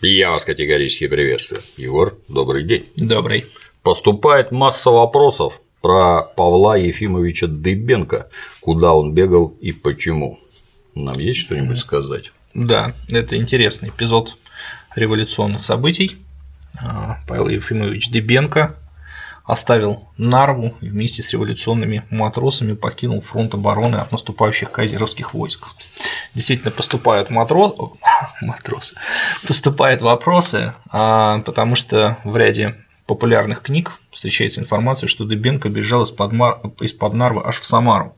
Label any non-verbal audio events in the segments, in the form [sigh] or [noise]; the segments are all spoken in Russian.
Я вас категорически приветствую. Егор, добрый день. Добрый. Поступает масса вопросов про Павла Ефимовича Дыбенко, куда он бегал и почему. Нам есть что-нибудь сказать? Да, это интересный эпизод революционных событий. А, Павел Ефимович Дыбенко оставил Нарву и вместе с революционными матросами покинул фронт обороны от наступающих кайзеровских войск. Действительно, поступают матрос... [laughs] матросы, поступают вопросы, а, потому что в ряде популярных книг встречается информация, что Дыбенко бежал из-под Мар... из Нарвы аж в Самару.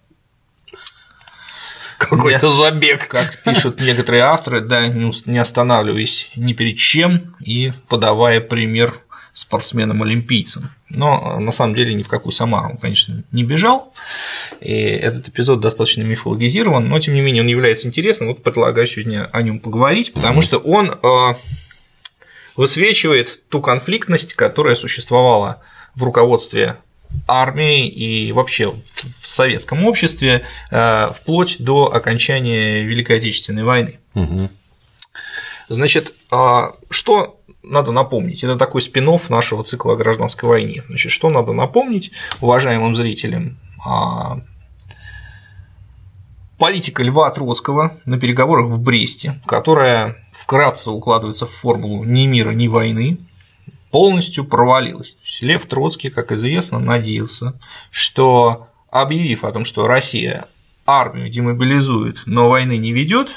Какой-то забег. Как пишут некоторые авторы, да, не останавливаясь ни перед чем и подавая пример спортсменам-олимпийцам. Но на самом деле ни в какую Самару он, конечно, не бежал. И этот эпизод достаточно мифологизирован, но тем не менее он является интересным. Вот предлагаю сегодня о нем поговорить, потому что он э, высвечивает ту конфликтность, которая существовала в руководстве армии и вообще в советском обществе э, вплоть до окончания Великой Отечественной войны. Угу. Значит, что надо напомнить? Это такой спин нашего цикла о гражданской войне. Значит, что надо напомнить уважаемым зрителям? А, политика Льва Троцкого на переговорах в Бресте, которая вкратце укладывается в формулу «ни мира, ни войны», полностью провалилась. Лев Троцкий, как известно, надеялся, что объявив о том, что Россия армию демобилизует, но войны не ведет,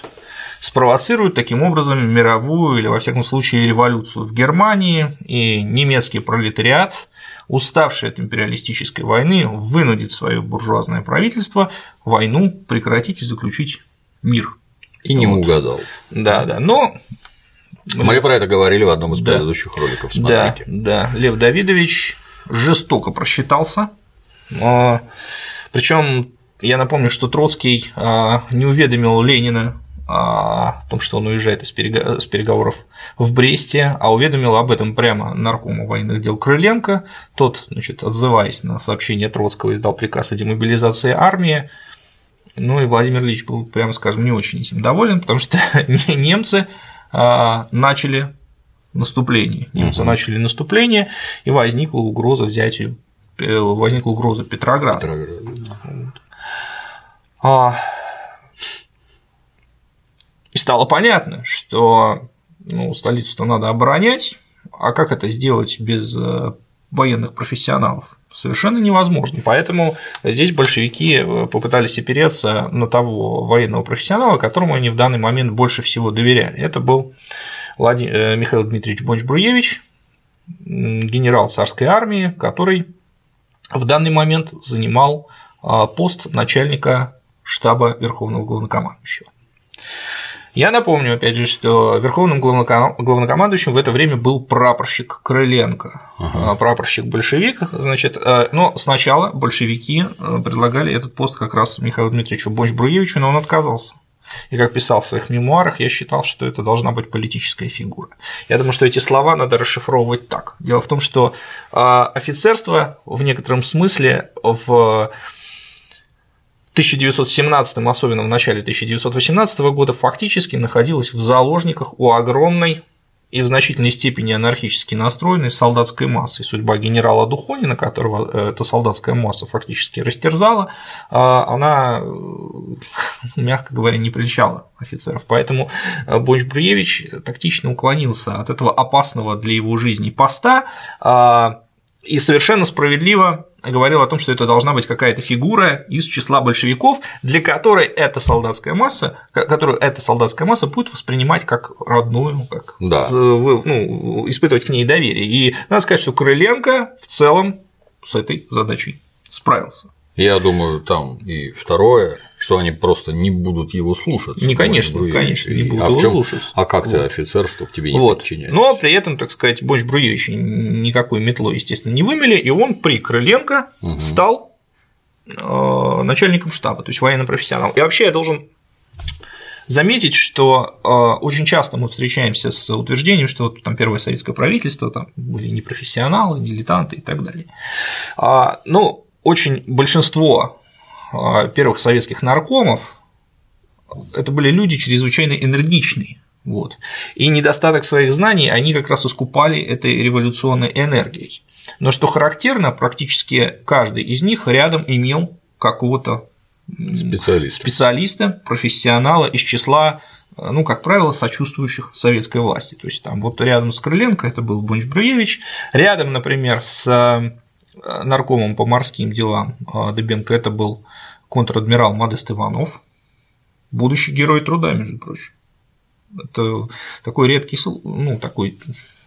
спровоцирует таким образом мировую или, во всяком случае, революцию в Германии, и немецкий пролетариат, уставший от империалистической войны, вынудит свое буржуазное правительство войну прекратить и заключить мир. И не вот. угадал. Да, да. Но мы про это говорили в одном из да. предыдущих роликов. Смотрите. Да, да. Лев Давидович жестоко просчитался. А, Причем я напомню, что Троцкий а, не уведомил Ленина о том, что он уезжает из переговоров в Бресте, а уведомил об этом прямо наркому военных дел Крыленко. Тот, значит, отзываясь на сообщение Троцкого, издал приказ о демобилизации армии. Ну и Владимир Ильич был, прямо скажем, не очень этим доволен, потому что [laughs] немцы а, начали наступление. Немцы угу. начали наступление, и возникла угроза взятию, э, возникла угроза Петрограда. Петроград. А, стало понятно, что ну, столицу-то надо оборонять, а как это сделать без э, военных профессионалов? совершенно невозможно. Поэтому здесь большевики э, попытались опереться на того военного профессионала, которому они в данный момент больше всего доверяли. Это был э, Михаил Дмитриевич Бонч-Бруевич, генерал царской армии, который в данный момент занимал а, пост начальника штаба Верховного Главнокомандующего. Я напомню, опять же, что верховным главнокомандующим в это время был прапорщик Крыленко, ага. прапорщик большевик, значит, э, но сначала большевики э, предлагали этот пост как раз Михаилу Дмитриевичу Бонч-Бруевичу, но он отказался. И как писал в своих мемуарах, я считал, что это должна быть политическая фигура. Я думаю, что эти слова надо расшифровывать так. Дело в том, что э, офицерство в некотором смысле в 1917, особенно в начале 1918 года, фактически находилась в заложниках у огромной и в значительной степени анархически настроенной солдатской массы. Судьба генерала Духонина, которого э, эта солдатская масса фактически растерзала, а, она, э, [laughs] мягко говоря, не привлекала офицеров. Поэтому э, Бонч Бруевич тактично уклонился от этого опасного для его жизни поста и совершенно справедливо говорил о том, что это должна быть какая-то фигура из числа большевиков, для которой эта солдатская масса, которую эта солдатская масса будет воспринимать как родную, как да. ну, испытывать к ней доверие. И надо сказать, что Крыленко в целом с этой задачей справился. Я думаю, там и второе, что они просто не будут его слушаться. Не, конечно, конечно, не будут а его чем, слушать. А как вот. ты офицер, чтобы тебе не вот. подчиняться? Но при этом, так сказать, Боч Бруевич никакой метлой, естественно, не вымели, и он при Крыленко угу. стал э, начальником штаба, то есть военным профессионалом. И вообще я должен заметить, что э, очень часто мы встречаемся с утверждением, что вот там первое советское правительство там были не профессионалы, дилетанты и так далее. А, ну, очень большинство первых советских наркомов это были люди чрезвычайно энергичные Вот. И недостаток своих знаний они как раз искупали этой революционной энергией. Но что характерно, практически каждый из них рядом имел какого-то специалиста. специалиста, профессионала из числа, ну, как правило, сочувствующих советской власти. То есть там вот рядом с Крыленко это был Бонч Бруевич, рядом, например, с э, наркомом по морским делам э, Дыбенко это был контр-адмирал Модест Иванов, будущий герой труда, между прочим. Это такой редкий, ну, такой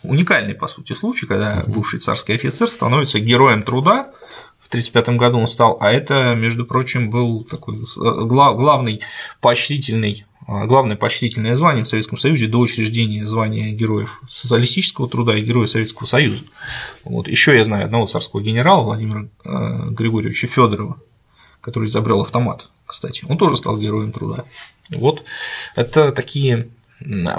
уникальный, по сути, случай, когда бывший царский офицер становится героем труда. В 1935 году он стал, а это, между прочим, был такой э, главный поощрительный э, главное поощрительное звание в Советском Союзе до учреждения звания героев социалистического труда и героя Советского Союза. Вот. Еще я знаю одного царского генерала Владимира э, Григорьевича Федорова, который изобрел автомат, кстати. Он тоже стал героем труда. Вот это такие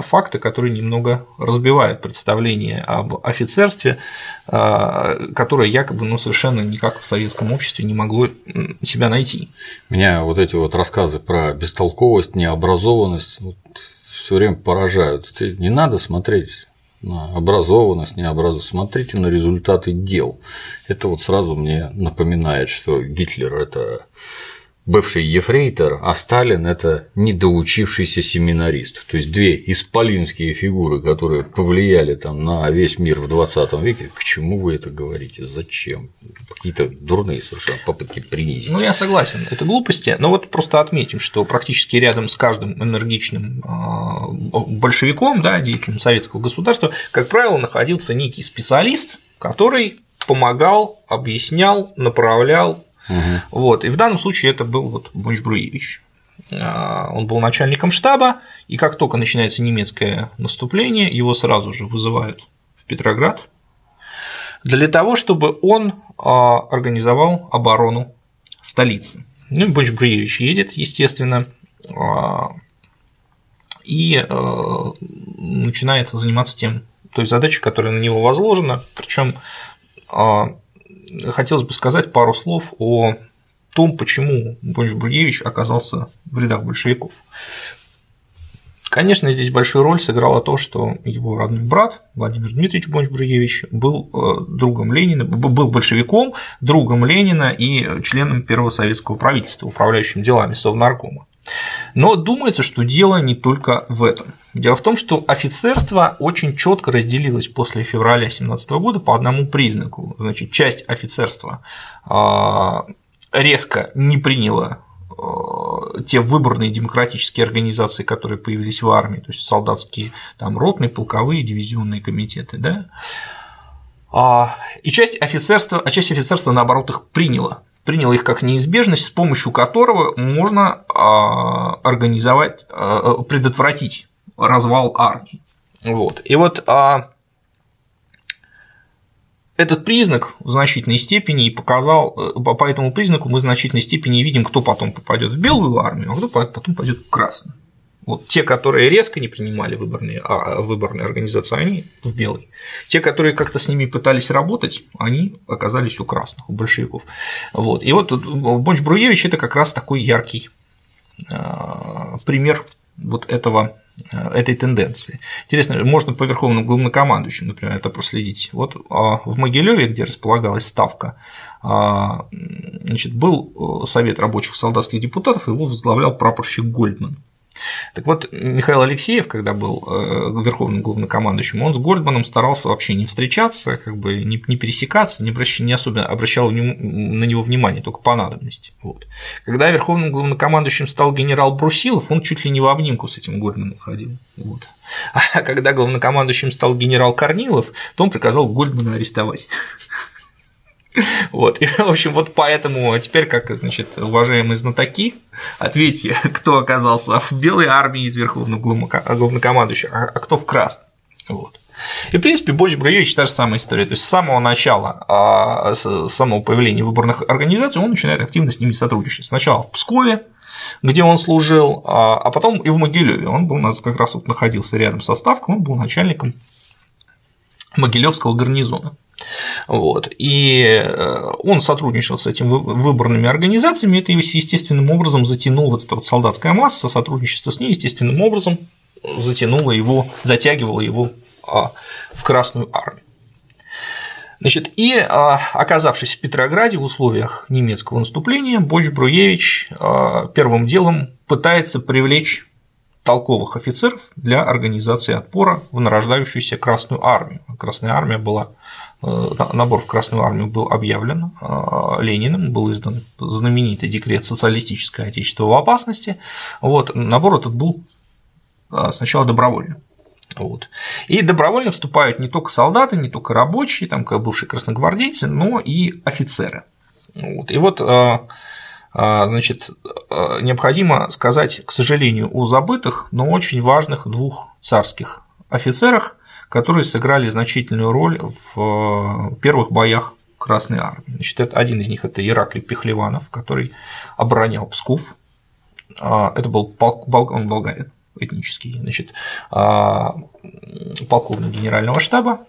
факты, которые немного разбивают представление об офицерстве, а, которое якобы ну, совершенно никак в советском обществе не могло себя найти. Меня вот эти вот рассказы про бестолковость, необразованность вот, все время поражают. Не надо смотреть на образованность, необразованность, смотрите на результаты дел. Это вот сразу мне напоминает, что Гитлер – это бывший ефрейтор, а Сталин – это недоучившийся семинарист. То есть две исполинские фигуры, которые повлияли там на весь мир в 20 веке. К чему вы это говорите? Зачем? Какие-то дурные совершенно попытки принизить. Ну, я согласен, это глупости, но вот просто отметим, что практически рядом с каждым энергичным а, большевиком, да, деятелем советского государства, как правило, находился некий специалист, который помогал, объяснял, направлял Угу. Вот. И в данном случае это был вот Бонч Бруевич. А, он был начальником штаба, и как только начинается немецкое наступление, его сразу же вызывают в Петроград для того, чтобы он а, организовал оборону столицы. Ну, Бонч Бруевич едет, естественно, а, и начинает заниматься тем, той задачей, которая на него возложена, причем хотелось бы сказать пару слов о том, почему Бонч Бруевич оказался в рядах большевиков. Конечно, здесь большую роль сыграло то, что его родной брат Владимир Дмитриевич Бонч-Бруевич был э, другом Ленина, был большевиком, другом Ленина и членом первого советского правительства, управляющим делами Совнаркома. Но думается, что дело не только в этом. Дело в том, что офицерство очень четко разделилось после февраля 2017 года по одному признаку. Значит, часть офицерства а, резко не приняла а, те выборные демократические организации, которые появились в армии, то есть солдатские, там, ротные, полковые, дивизионные комитеты, да, а, и часть офицерства, а часть офицерства, наоборот, их приняла принял их как неизбежность, с помощью которого можно а, организовать, а, предотвратить развал армии. Вот. И вот а, этот признак в значительной степени и показал, э, по этому признаку мы в значительной степени видим, кто потом попадет в белую армию, а кто потом пойдет в красную. Вот те, которые резко не принимали выборные, а, выборные организации, они в белой. Те, которые как-то с ними пытались работать, они оказались у красных, у большевиков. Вот. И вот Бонч Бруевич это как раз такой яркий а, пример вот этого а, этой тенденции. Интересно, можно по верховным главнокомандующим, например, это проследить. Вот а, в Могилеве, где располагалась ставка, значит, был Совет рабочих солдатских депутатов, его возглавлял прапорщик Гольдман. Так вот, Михаил Алексеев, когда был э, верховным главнокомандующим, он с Гольдманом старался вообще не встречаться, как бы не, не пересекаться, не, обращ... не особенно обращал на него внимание, только по надобности. Вот. Когда верховным главнокомандующим стал генерал Брусилов, он чуть ли не в обнимку с этим Гольдманом ходил. Вот. [laughs] А когда главнокомандующим стал генерал Корнилов, то он приказал Гольдмана арестовать. Вот, и, в общем, вот поэтому а теперь, как, значит, уважаемые знатоки, ответьте, [laughs] кто оказался в белой армии из верховного главнокомандующего, а, а кто в красной. Вот. И, в принципе, Боч Бруевич та же самая история. То есть с самого начала, а, с самого появления выборных организаций он начинает активно с ними сотрудничать. Сначала в Пскове, где он служил, а потом и в Могилеве. Он был как раз вот находился рядом со Ставкой, он был начальником Могилевского гарнизона. Вот. И э, он сотрудничал с этими выборными организациями, это естественным образом затянул вот эта вот солдатская масса, сотрудничество с ней естественным образом затянуло его, затягивало его а, в Красную армию. Значит, и а, оказавшись в Петрограде в условиях немецкого наступления, Боч Бруевич а, первым делом пытается привлечь толковых офицеров для организации отпора в нарождающуюся Красную армию. Красная армия была набор в Красную армию был объявлен Лениным, был издан знаменитый декрет «Социалистическое отечество в опасности». Вот, набор этот был сначала добровольным. Вот. И добровольно вступают не только солдаты, не только рабочие, там, как бывшие красногвардейцы, но и офицеры. Вот. И вот значит, необходимо сказать, к сожалению, о забытых, но очень важных двух царских офицерах, которые сыграли значительную роль в первых боях Красной Армии. Значит, один из них – это Ираклий Пехлеванов, который оборонял Псков. Это был полк, он болгарин этнический, значит, а, полковник генерального штаба,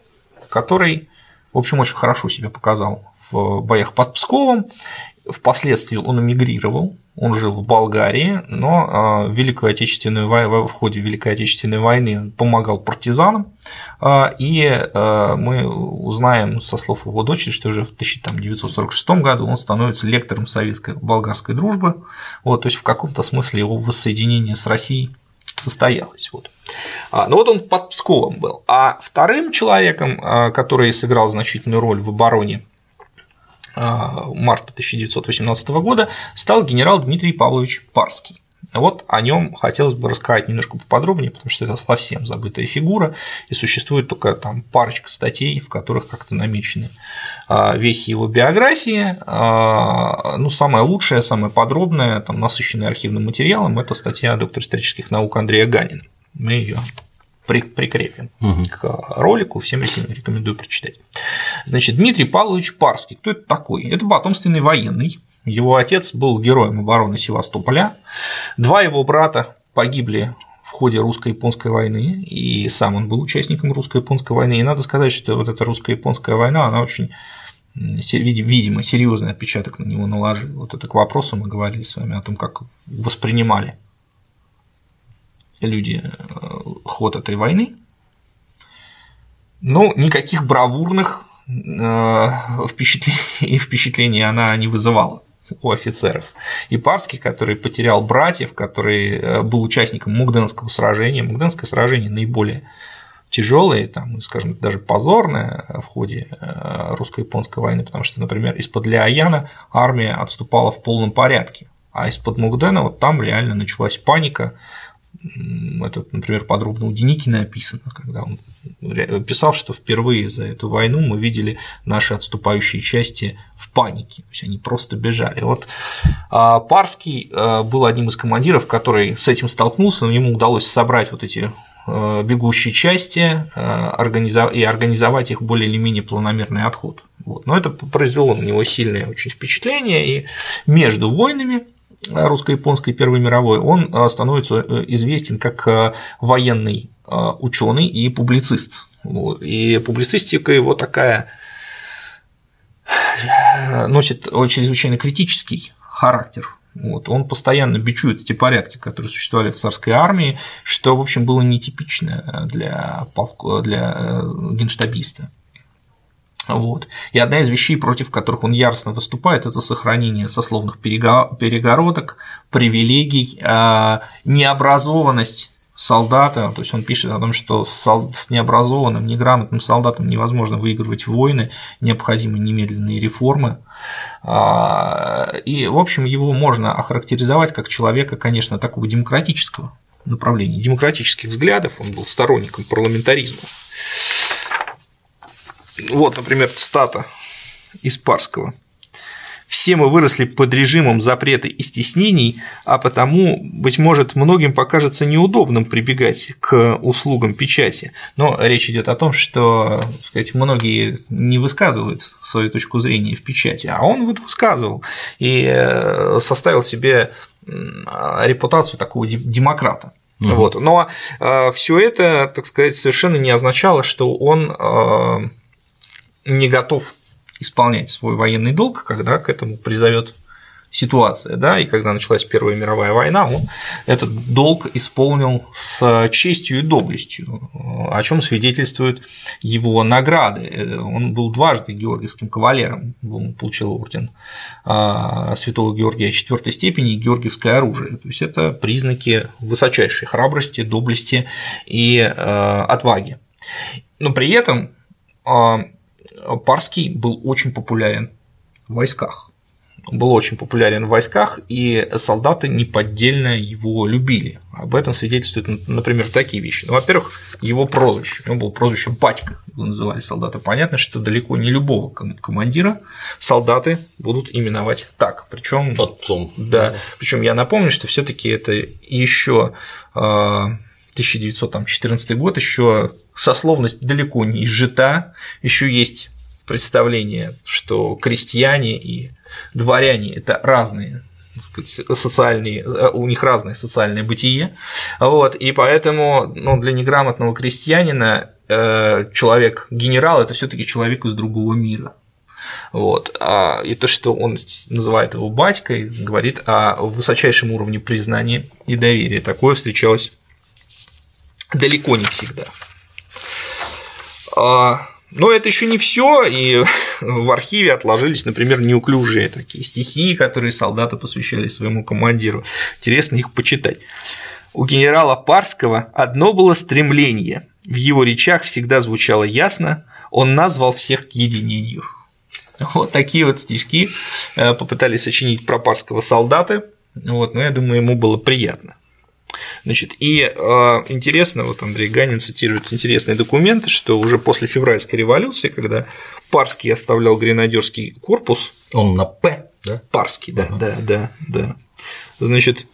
который, в общем, очень хорошо себя показал в боях под Псковом. Впоследствии он эмигрировал, он жил в Болгарии, но а, в Великую Отечественную в ходе Великой Отечественной войны помогал партизанам, а, и мы узнаем со слов его дочери, что уже в 1946 году он становится лектором советской болгарской дружбы, вот, то есть в каком-то смысле его воссоединение с Россией состоялось. Вот. А, ну вот он под Псковом был. А вторым человеком, а, который сыграл значительную роль в обороне а, марта 1918 года, стал генерал Дмитрий Павлович Парский. Вот о нем хотелось бы рассказать немножко поподробнее, потому что это совсем забытая фигура, и существует только там парочка статей, в которых как-то намечены а, вехи его биографии. А, ну, самое лучшее, самое подробное, там, насыщенное архивным материалом, это статья доктора исторических наук Андрея Ганина. Мы ее прикрепим угу. к ролику, всем рекомендую прочитать. Значит, Дмитрий Павлович Парский, кто это такой? Это потомственный военный, его отец был героем обороны Севастополя. Два его брата погибли в ходе русско-японской войны, и сам он был участником русско-японской войны. И надо сказать, что вот эта русско-японская война, она очень видимо, серьезный отпечаток на него наложила. Вот это к вопросу мы говорили с вами о том, как воспринимали люди э, ход этой войны. Но никаких бравурных э, впечатлений, [laughs] впечатлений она не вызывала у офицеров. И Парский, который потерял братьев, который э, был участником Мугденского сражения. Мугденское сражение наиболее тяжелое, там, скажем, даже позорное в ходе русско-японской войны, потому что, например, из-под Лиаяна армия отступала в полном порядке, а из-под Мугдена вот там реально началась паника, это, например, подробно у Деникина описано, когда он писал, что впервые за эту войну мы видели наши отступающие части в панике, то есть они просто бежали. Вот а, Парский а, был одним из командиров, который с этим столкнулся, но ему удалось собрать вот эти а, бегущие части и организовать их более или менее планомерный отход. Вот. Но это произвело на него сильное очень впечатление, и между войнами русско-японской Первой мировой, он а, становится э, известен как а, военный ученый и публицист. И публицистика его такая носит чрезвычайно критический характер. Вот. Он постоянно бичует эти порядки, которые существовали в царской армии, что, в общем, было нетипично для, для э, генштабиста. Вот. И одна из вещей, против которых он яростно выступает, это сохранение сословных перегородок, привилегий, а, необразованность солдата, то есть он пишет о том, что с необразованным, неграмотным солдатом невозможно выигрывать войны, необходимы немедленные реформы. А, и, в общем, его можно охарактеризовать как человека, конечно, такого демократического направления, демократических взглядов, он был сторонником парламентаризма. Вот, например, цитата из Парского. Все мы выросли под режимом запрета и стеснений, а потому, быть может, многим покажется неудобным прибегать к услугам печати. Но речь идет о том, что так сказать, многие не высказывают свою точку зрения в печати, а он вот высказывал и э, составил себе репутацию такого демократа. Угу. Вот. Но э, все это, так сказать, совершенно не означало, что он э, не готов исполнять свой военный долг, когда к этому призовет ситуация, да, и когда началась Первая мировая война, он этот долг исполнил с честью и доблестью, о чем свидетельствуют его награды. Он был дважды георгиевским кавалером, он получил орден а, Святого Георгия четвертой степени и георгиевское оружие. То есть это признаки высочайшей храбрости, доблести и а, отваги. Но при этом а, Парский был очень популярен в войсках был очень популярен в войсках, и солдаты неподдельно его любили. Об этом свидетельствуют, например, такие вещи. Ну, во-первых, его прозвище. У него было прозвище Батька, его называли солдаты. Понятно, что далеко не любого командира солдаты будут именовать так. Причем отцом. Да. Причем я напомню, что все-таки это еще 1914 а, год, еще сословность далеко не изжита, еще есть представление, что крестьяне и дворяне – это разные социальные, у них разное социальное бытие, вот, и поэтому ну, для неграмотного крестьянина э, человек генерал это все-таки человек из другого мира. Вот. А, и то, что он называет его батькой, говорит о высочайшем уровне признания и доверия. Такое встречалось далеко не всегда. А, но это еще не все, и [laughs] в архиве отложились, например, неуклюжие такие стихи, которые солдаты посвящали своему командиру. Интересно их почитать. У генерала Парского одно было стремление. В его речах всегда звучало ясно, он назвал всех к единению. Вот такие вот стишки э, попытались сочинить про парского солдаты, вот, но я думаю, ему было приятно. Значит, и э, интересно, вот Андрей Ганин цитирует интересные документы, что уже после февральской революции, когда Парский оставлял гренадерский корпус, он на П, да? Парский, да, ага. да, да, да. Значит,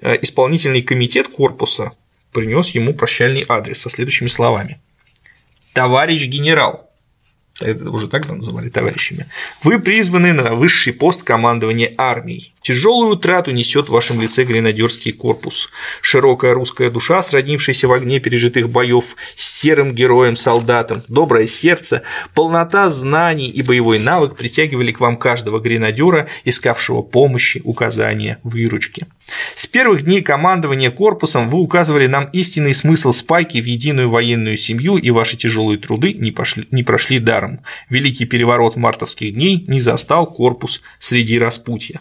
э, исполнительный комитет корпуса принес ему прощальный адрес со следующими словами: Товарищ генерал, это уже так называли товарищами, вы призваны на высший пост командования армией. Тяжелую утрату несет в вашем лице гренадерский корпус. Широкая русская душа, сроднившаяся в огне пережитых боев с серым героем-солдатом, доброе сердце, полнота знаний и боевой навык притягивали к вам каждого гренадера, искавшего помощи, указания, выручки. С первых дней командования корпусом вы указывали нам истинный смысл спайки в единую военную семью, и ваши тяжелые труды не, пошли, не прошли даром. Великий переворот мартовских дней не застал корпус среди распутья.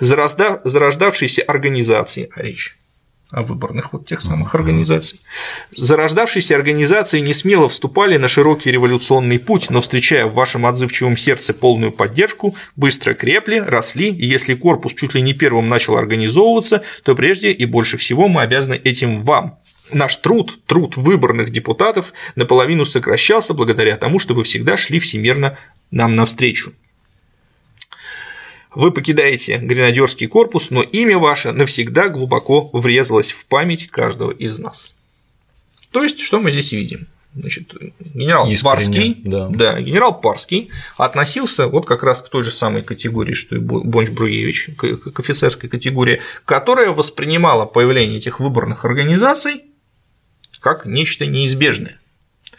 Зарождавшиеся организации, а речь о выборных вот тех самых организаций. Зарождавшиеся организации не смело вступали на широкий революционный путь, но встречая в вашем отзывчивом сердце полную поддержку, быстро крепли, росли, и если корпус чуть ли не первым начал организовываться, то прежде и больше всего мы обязаны этим вам, Наш труд, труд выборных депутатов наполовину сокращался благодаря тому, что вы всегда шли всемирно нам навстречу. Вы покидаете гренадерский корпус, но имя ваше навсегда глубоко врезалось в память каждого из нас. То есть, что мы здесь видим? Значит, генерал Искренне, Парский, да. Да, генерал Парский относился вот как раз к той же самой категории, что и Бонч Бруевич, к офицерской категории, которая воспринимала появление этих выборных организаций как нечто неизбежное.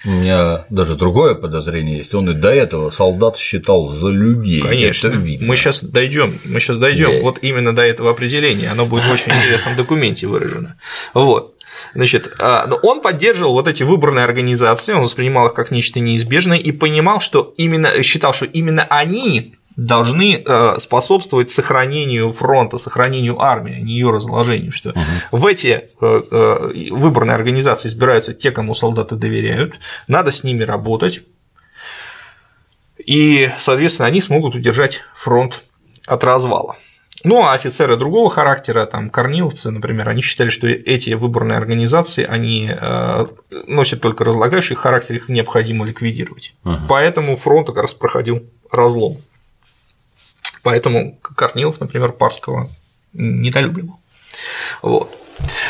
У меня даже другое подозрение есть. Он и до этого солдат считал за людей. Конечно. Это видно. Мы сейчас дойдем. Мы сейчас дойдем да. вот именно до этого определения. Оно будет в очень интересном документе выражено. Вот. Значит, а, он поддерживал вот эти выборные организации, он воспринимал их как нечто неизбежное и понимал, что именно считал, что именно они должны э, способствовать сохранению фронта, сохранению армии, а не ее разложению, что угу. в эти э, э, выборные организации избираются те, кому солдаты доверяют, надо с ними работать, и, соответственно, они смогут удержать фронт от развала. Ну, а офицеры другого характера, там, корниловцы, например, они считали, что эти выборные организации, они носят только разлагающий характер, их необходимо ликвидировать. Угу. Поэтому фронт как раз проходил разлом. Поэтому Корнилов, например, Парского недолюбливал. Вот.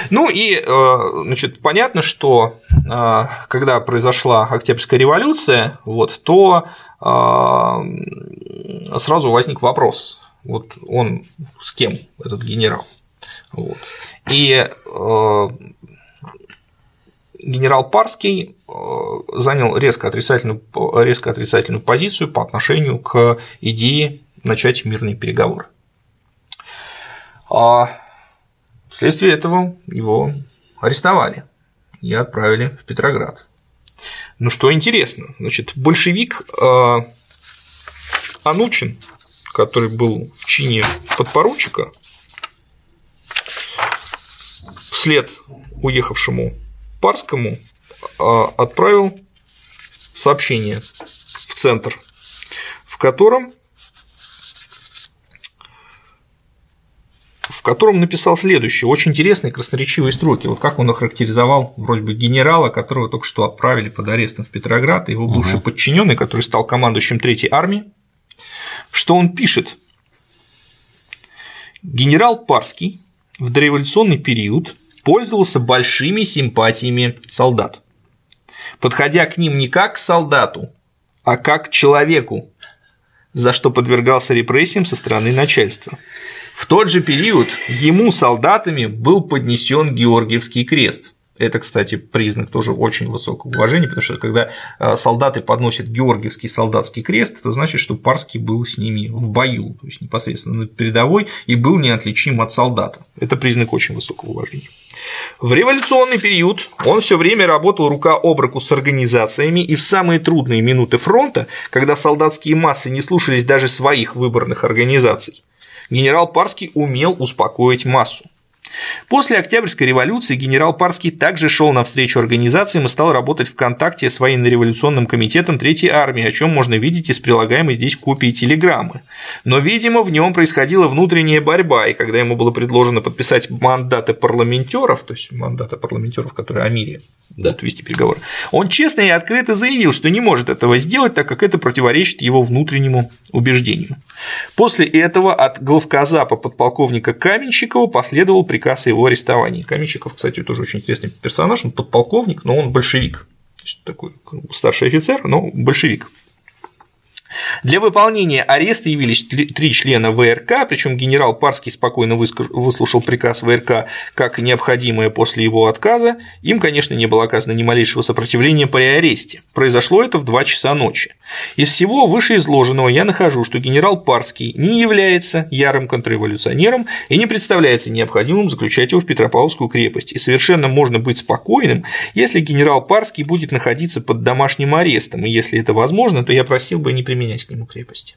Ну и, э, значит, понятно, что э, когда произошла Октябрьская революция, вот, то э, сразу возник вопрос, вот он с кем, этот генерал. Вот. И генерал Парский занял резко отрицательную, резко отрицательную позицию по отношению к идее начать мирные переговоры. А вследствие этого его арестовали и отправили в Петроград. Ну что интересно, значит, большевик э, Анучин, который был в чине подпоручика, вслед уехавшему Парскому э, отправил сообщение в центр, в котором в котором написал следующее, очень интересные красноречивые строки. Вот как он охарактеризовал вроде бы генерала, которого только что отправили под арестом в Петроград, его бывший угу. подчиненный, который стал командующим Третьей армии, что он пишет. Генерал Парский в дореволюционный период пользовался большими симпатиями солдат, подходя к ним не как к солдату, а как к человеку, за что подвергался репрессиям со стороны начальства. В тот же период ему солдатами был поднесен Георгиевский крест. Это, кстати, признак тоже очень высокого уважения, потому что когда э, солдаты подносят Георгиевский солдатский крест, это значит, что Парский был с ними в бою, то есть непосредственно на передовой и был неотличим от солдата. Это признак очень высокого уважения. В революционный период он все время работал рука об руку с организациями, и в самые трудные минуты фронта, когда солдатские массы не слушались даже своих выборных организаций, генерал Парский умел успокоить массу. После Октябрьской революции генерал Парский также шел навстречу организациям и стал работать в контакте с военно-революционным комитетом Третьей армии, о чем можно видеть из прилагаемой здесь копии телеграммы. Но, видимо, в нем происходила внутренняя борьба, и когда ему было предложено подписать мандаты парламентеров, то есть мандаты парламентеров, которые о мире да. будут вести переговоры, он честно и открыто заявил, что не может этого сделать, так как это противоречит его внутреннему убеждению. После этого от главказапа подполковника Каменщикова последовал приказ о его арестовании. Каменщиков, кстати, тоже очень интересный персонаж, он подполковник, но он большевик. Такой старший офицер, но большевик. Для выполнения ареста явились три члена ВРК, причем генерал Парский спокойно выслушал приказ ВРК как необходимое после его отказа. Им, конечно, не было оказано ни малейшего сопротивления при аресте. Произошло это в 2 часа ночи. Из всего вышеизложенного я нахожу, что генерал Парский не является ярым контрреволюционером и не представляется необходимым заключать его в Петропавловскую крепость. И совершенно можно быть спокойным, если генерал Парский будет находиться под домашним арестом. И если это возможно, то я просил бы не применять к нему крепости.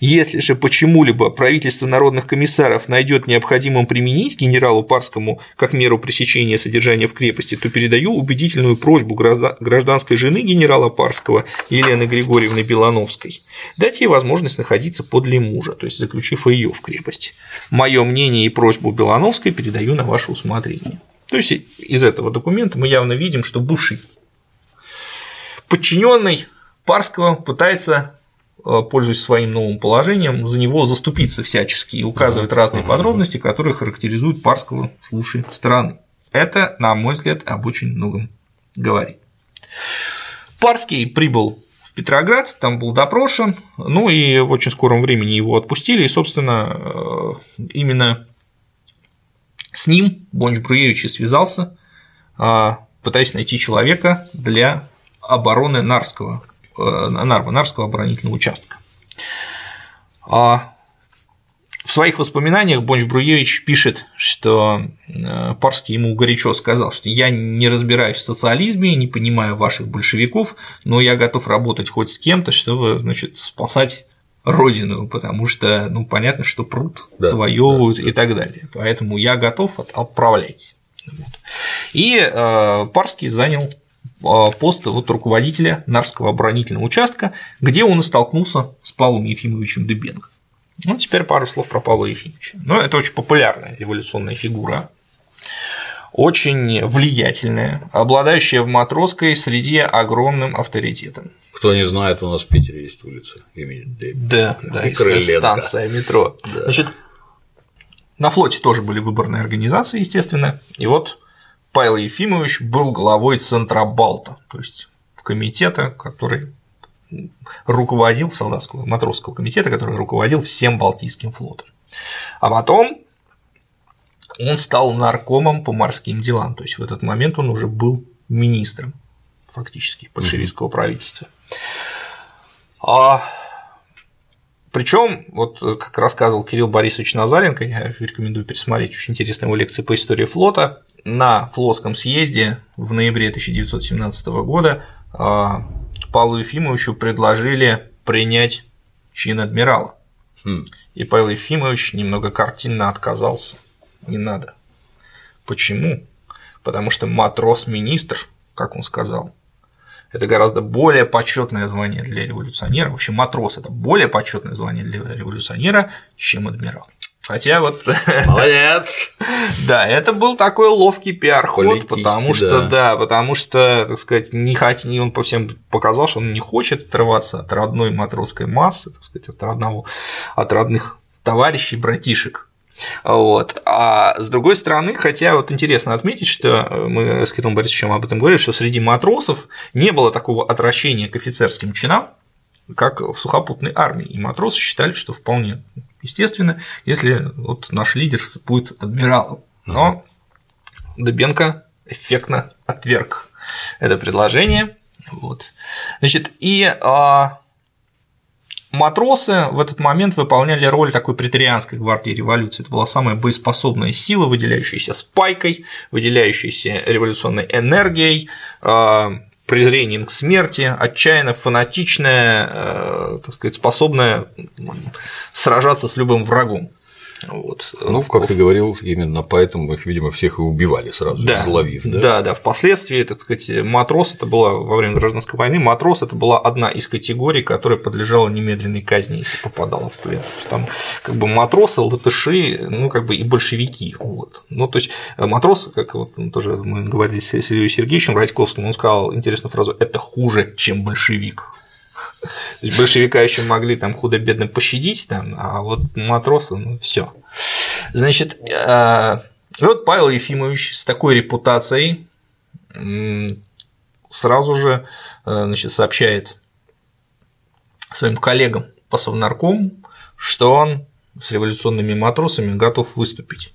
Если же почему-либо правительство народных комиссаров найдет необходимым применить генералу Парскому как меру пресечения содержания в крепости, то передаю убедительную просьбу гражданской жены генерала Парского Елены Григорьевны Белановской дать ей возможность находиться подле мужа, то есть заключив ее в крепости. Мое мнение и просьбу Белановской передаю на ваше усмотрение. То есть из этого документа мы явно видим, что бывший подчиненный Парского пытается Э, пользуясь своим новым положением, за него заступиться всячески и указывать разные подробности, которые характеризуют Парского с лучшей стороны. Это, на мой взгляд, об очень многом говорит. Парский прибыл в Петроград, там был допрошен, ну и в очень скором времени его отпустили, и, собственно, э, именно с ним Бонч Бруевич и связался, а, пытаясь найти человека для обороны Нарского Нарва, Нарвского оборонительного участка. А в своих воспоминаниях Бонч Бруевич пишет, что э, Парский ему горячо сказал, что я не разбираюсь в социализме, не понимаю ваших большевиков, но я готов работать хоть с кем-то, чтобы значит, спасать родину, потому что, ну, понятно, что прут, да, завоевывают да, да. и так далее. Поэтому я готов отправлять. Вот. И э, Парский занял пост вот руководителя Нарвского оборонительного участка, где он и столкнулся с Павлом Ефимовичем Дыбенко. Ну, теперь пару слов про Павла Ефимовича. Ну, это очень популярная революционная фигура, очень влиятельная, обладающая в матросской среде огромным авторитетом. Кто не знает, у нас в Питере есть улица имени Дыбенко. Да, да, и станция метро. Да. Значит, на флоте тоже были выборные организации, естественно, и вот Павел Ефимович был главой Центробалта, то есть комитета, который руководил солдатского матросского комитета, который руководил всем Балтийским флотом. А потом он стал наркомом по морским делам, то есть в этот момент он уже был министром фактически большевистского правительства. А Причем, вот как рассказывал Кирилл Борисович Назаренко, я рекомендую пересмотреть очень интересные его лекции по истории флота, на флотском съезде в ноябре 1917 года а, Павлу Ефимовичу предложили принять чин адмирала. Хм. И Павел Ефимович немного картинно отказался. Не надо. Почему? Потому что матрос-министр, как он сказал, это гораздо более почетное звание для революционера. Вообще матрос это более почетное звание для революционера, чем адмирал. Хотя вот… Молодец! [laughs] да, это был такой ловкий пиар-ход, потому что, да. да, потому что, так сказать, не хот... он по всем показал, что он не хочет отрываться от родной матросской массы, так сказать, от родного, от родных товарищей, братишек. Вот. А с другой стороны, хотя вот интересно отметить, что мы с Кириллом Борисовичем об этом говорили, что среди матросов не было такого отвращения к офицерским чинам, как в сухопутной армии. И матросы считали, что вполне естественно, если вот наш лидер будет адмиралом. Но Дыбенко эффектно отверг это предложение. Вот. Значит, и а, матросы в этот момент выполняли роль такой претерианской гвардии революции. Это была самая боеспособная сила, выделяющаяся спайкой, выделяющаяся революционной энергией, а, презрением к смерти, отчаянно фанатичная, э, так сказать, способная сражаться с любым врагом. Вот. Ну, как ты говорил, именно поэтому их, видимо, всех и убивали сразу, да, изловив. Да? да, да. Впоследствии, так сказать, матрос это была во время гражданской войны, матрос это была одна из категорий, которая подлежала немедленной казни, если попадала в плен. Там как бы матросы, латыши, ну как бы и большевики. Вот. Ну, то есть матрос, как вот тоже мы говорили с Сергеем Сергеевичем Радьковским, он сказал интересную фразу: это хуже, чем большевик. Большевика еще могли там худо-бедно пощадить, там, а вот матросы, ну все. Значит, э, вот Павел Ефимович с такой репутацией сразу же э, значит, сообщает своим коллегам по Совнаркому, что он с революционными матросами готов выступить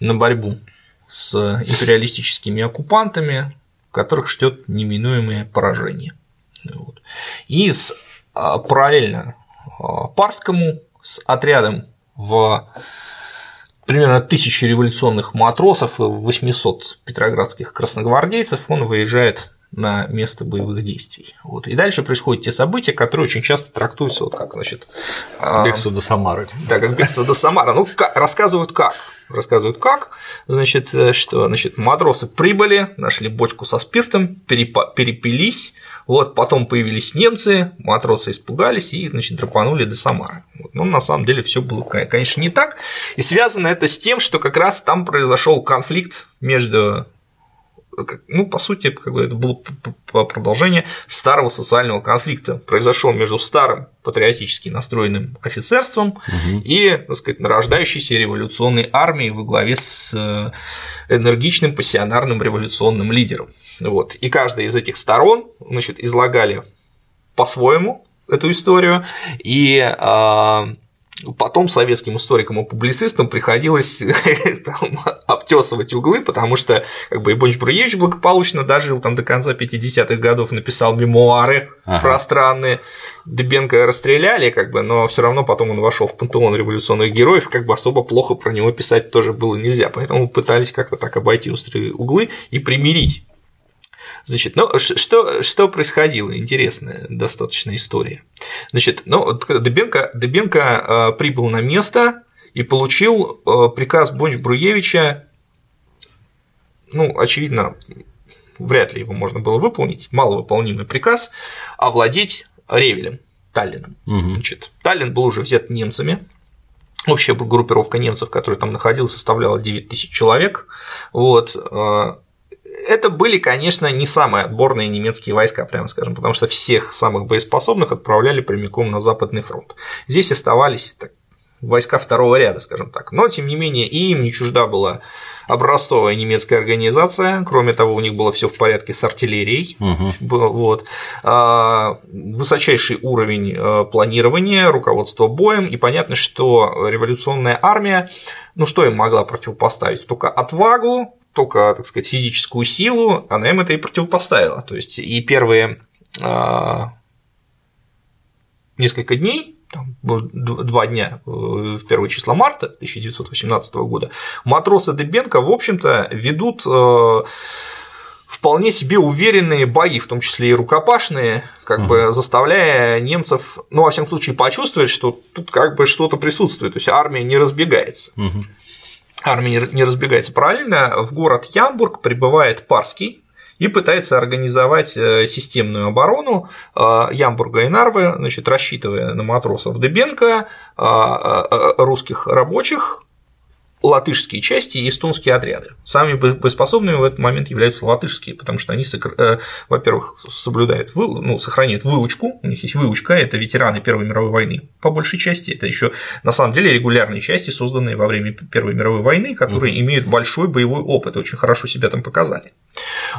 на борьбу с империалистическими оккупантами, которых ждет неминуемое поражение. Вот. И с, а, параллельно а, Парскому с отрядом в примерно тысячи революционных матросов и 800 петроградских красногвардейцев он выезжает на место боевых действий. Вот. И дальше происходят те события, которые очень часто трактуются вот как, значит… А, бегство до Самары. Да, как бегство до Самары. Ну, рассказывают как. Рассказывают как, значит, что значит, матросы прибыли, нашли бочку со спиртом, перепились, вот, потом появились немцы, матросы испугались и, значит, драпанули до Самары. Вот. Но на самом деле все было, конечно, не так. И связано это с тем, что как раз там произошел конфликт между ну, по сути, как бы это было продолжение старого социального конфликта. Произошел между старым патриотически настроенным офицерством угу. и, так сказать, нарождающейся революционной армией во главе с э, энергичным пассионарным революционным лидером. Вот. И каждая из этих сторон значит, излагали по-своему эту историю, и а, Потом советским историкам и публицистам приходилось [laughs] обтесывать углы, потому что как бы Ибонч Бруевич благополучно дожил там до конца 50-х годов, написал мемуары ага. пространные. Дебенко расстреляли, как бы, но все равно потом он вошел в пантеон революционных героев, как бы особо плохо про него писать тоже было нельзя. Поэтому пытались как-то так обойти острые углы и примирить Значит, ну что, что происходило? Интересная достаточно история. Значит, ну, Дыбенко, Дыбенко э, прибыл на место и получил э, приказ Бонч Бруевича, ну, очевидно, вряд ли его можно было выполнить, маловыполнимый приказ, овладеть Ревелем, Таллином. Угу. Значит, Таллин был уже взят немцами, Общая группировка немцев, которая там находилась, составляла 9 тысяч человек. Вот. Э, это были, конечно, не самые отборные немецкие войска, прямо скажем, потому что всех самых боеспособных отправляли прямиком на Западный фронт. Здесь оставались так, войска второго ряда, скажем так. Но, тем не менее, и им не чужда была образцовая немецкая организация. Кроме того, у них было все в порядке с артиллерией. Угу. Вот. А, высочайший уровень а, планирования, руководства боем. И понятно, что революционная армия, ну что им могла противопоставить? Только отвагу, только, так сказать, физическую силу, она им это и противопоставила. То есть и первые а, несколько дней там, два дня э, в первое число марта 1918 года, матросы Дебенко, в общем-то, ведут э, вполне себе уверенные бои, в том числе и рукопашные, как uh-huh. бы заставляя немцев, ну, во всяком случае, почувствовать, что тут как бы что-то присутствует, то есть армия не разбегается. Uh-huh. Армия не разбегается. Параллельно в город Ямбург прибывает Парский, и пытается организовать э, системную оборону э, Ямбурга и Нарвы, значит, рассчитывая на матросов Дебенко, русских рабочих, латышские части и эстонские отряды. Самыми боеспособными в этот момент являются латышские, потому что они, э, во-первых, соблюдают, ну, сохраняют выучку, у них есть выучка, это ветераны Первой мировой войны по большей части, это еще на самом деле регулярные части, созданные во время Первой мировой войны, которые имеют большой боевой опыт, очень хорошо себя там показали.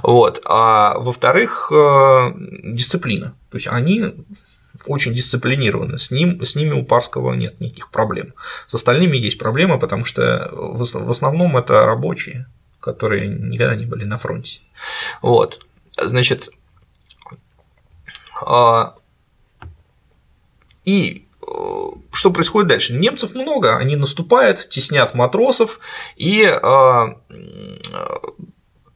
Вот. А во-вторых, э, дисциплина. То есть они очень дисциплинированы. С, ним, с ними у Парского нет никаких проблем. С остальными есть проблемы, потому что в основном это рабочие, которые никогда не были на фронте. Вот. Значит, а, и э, что происходит дальше? Немцев много, они наступают, теснят матросов, и а,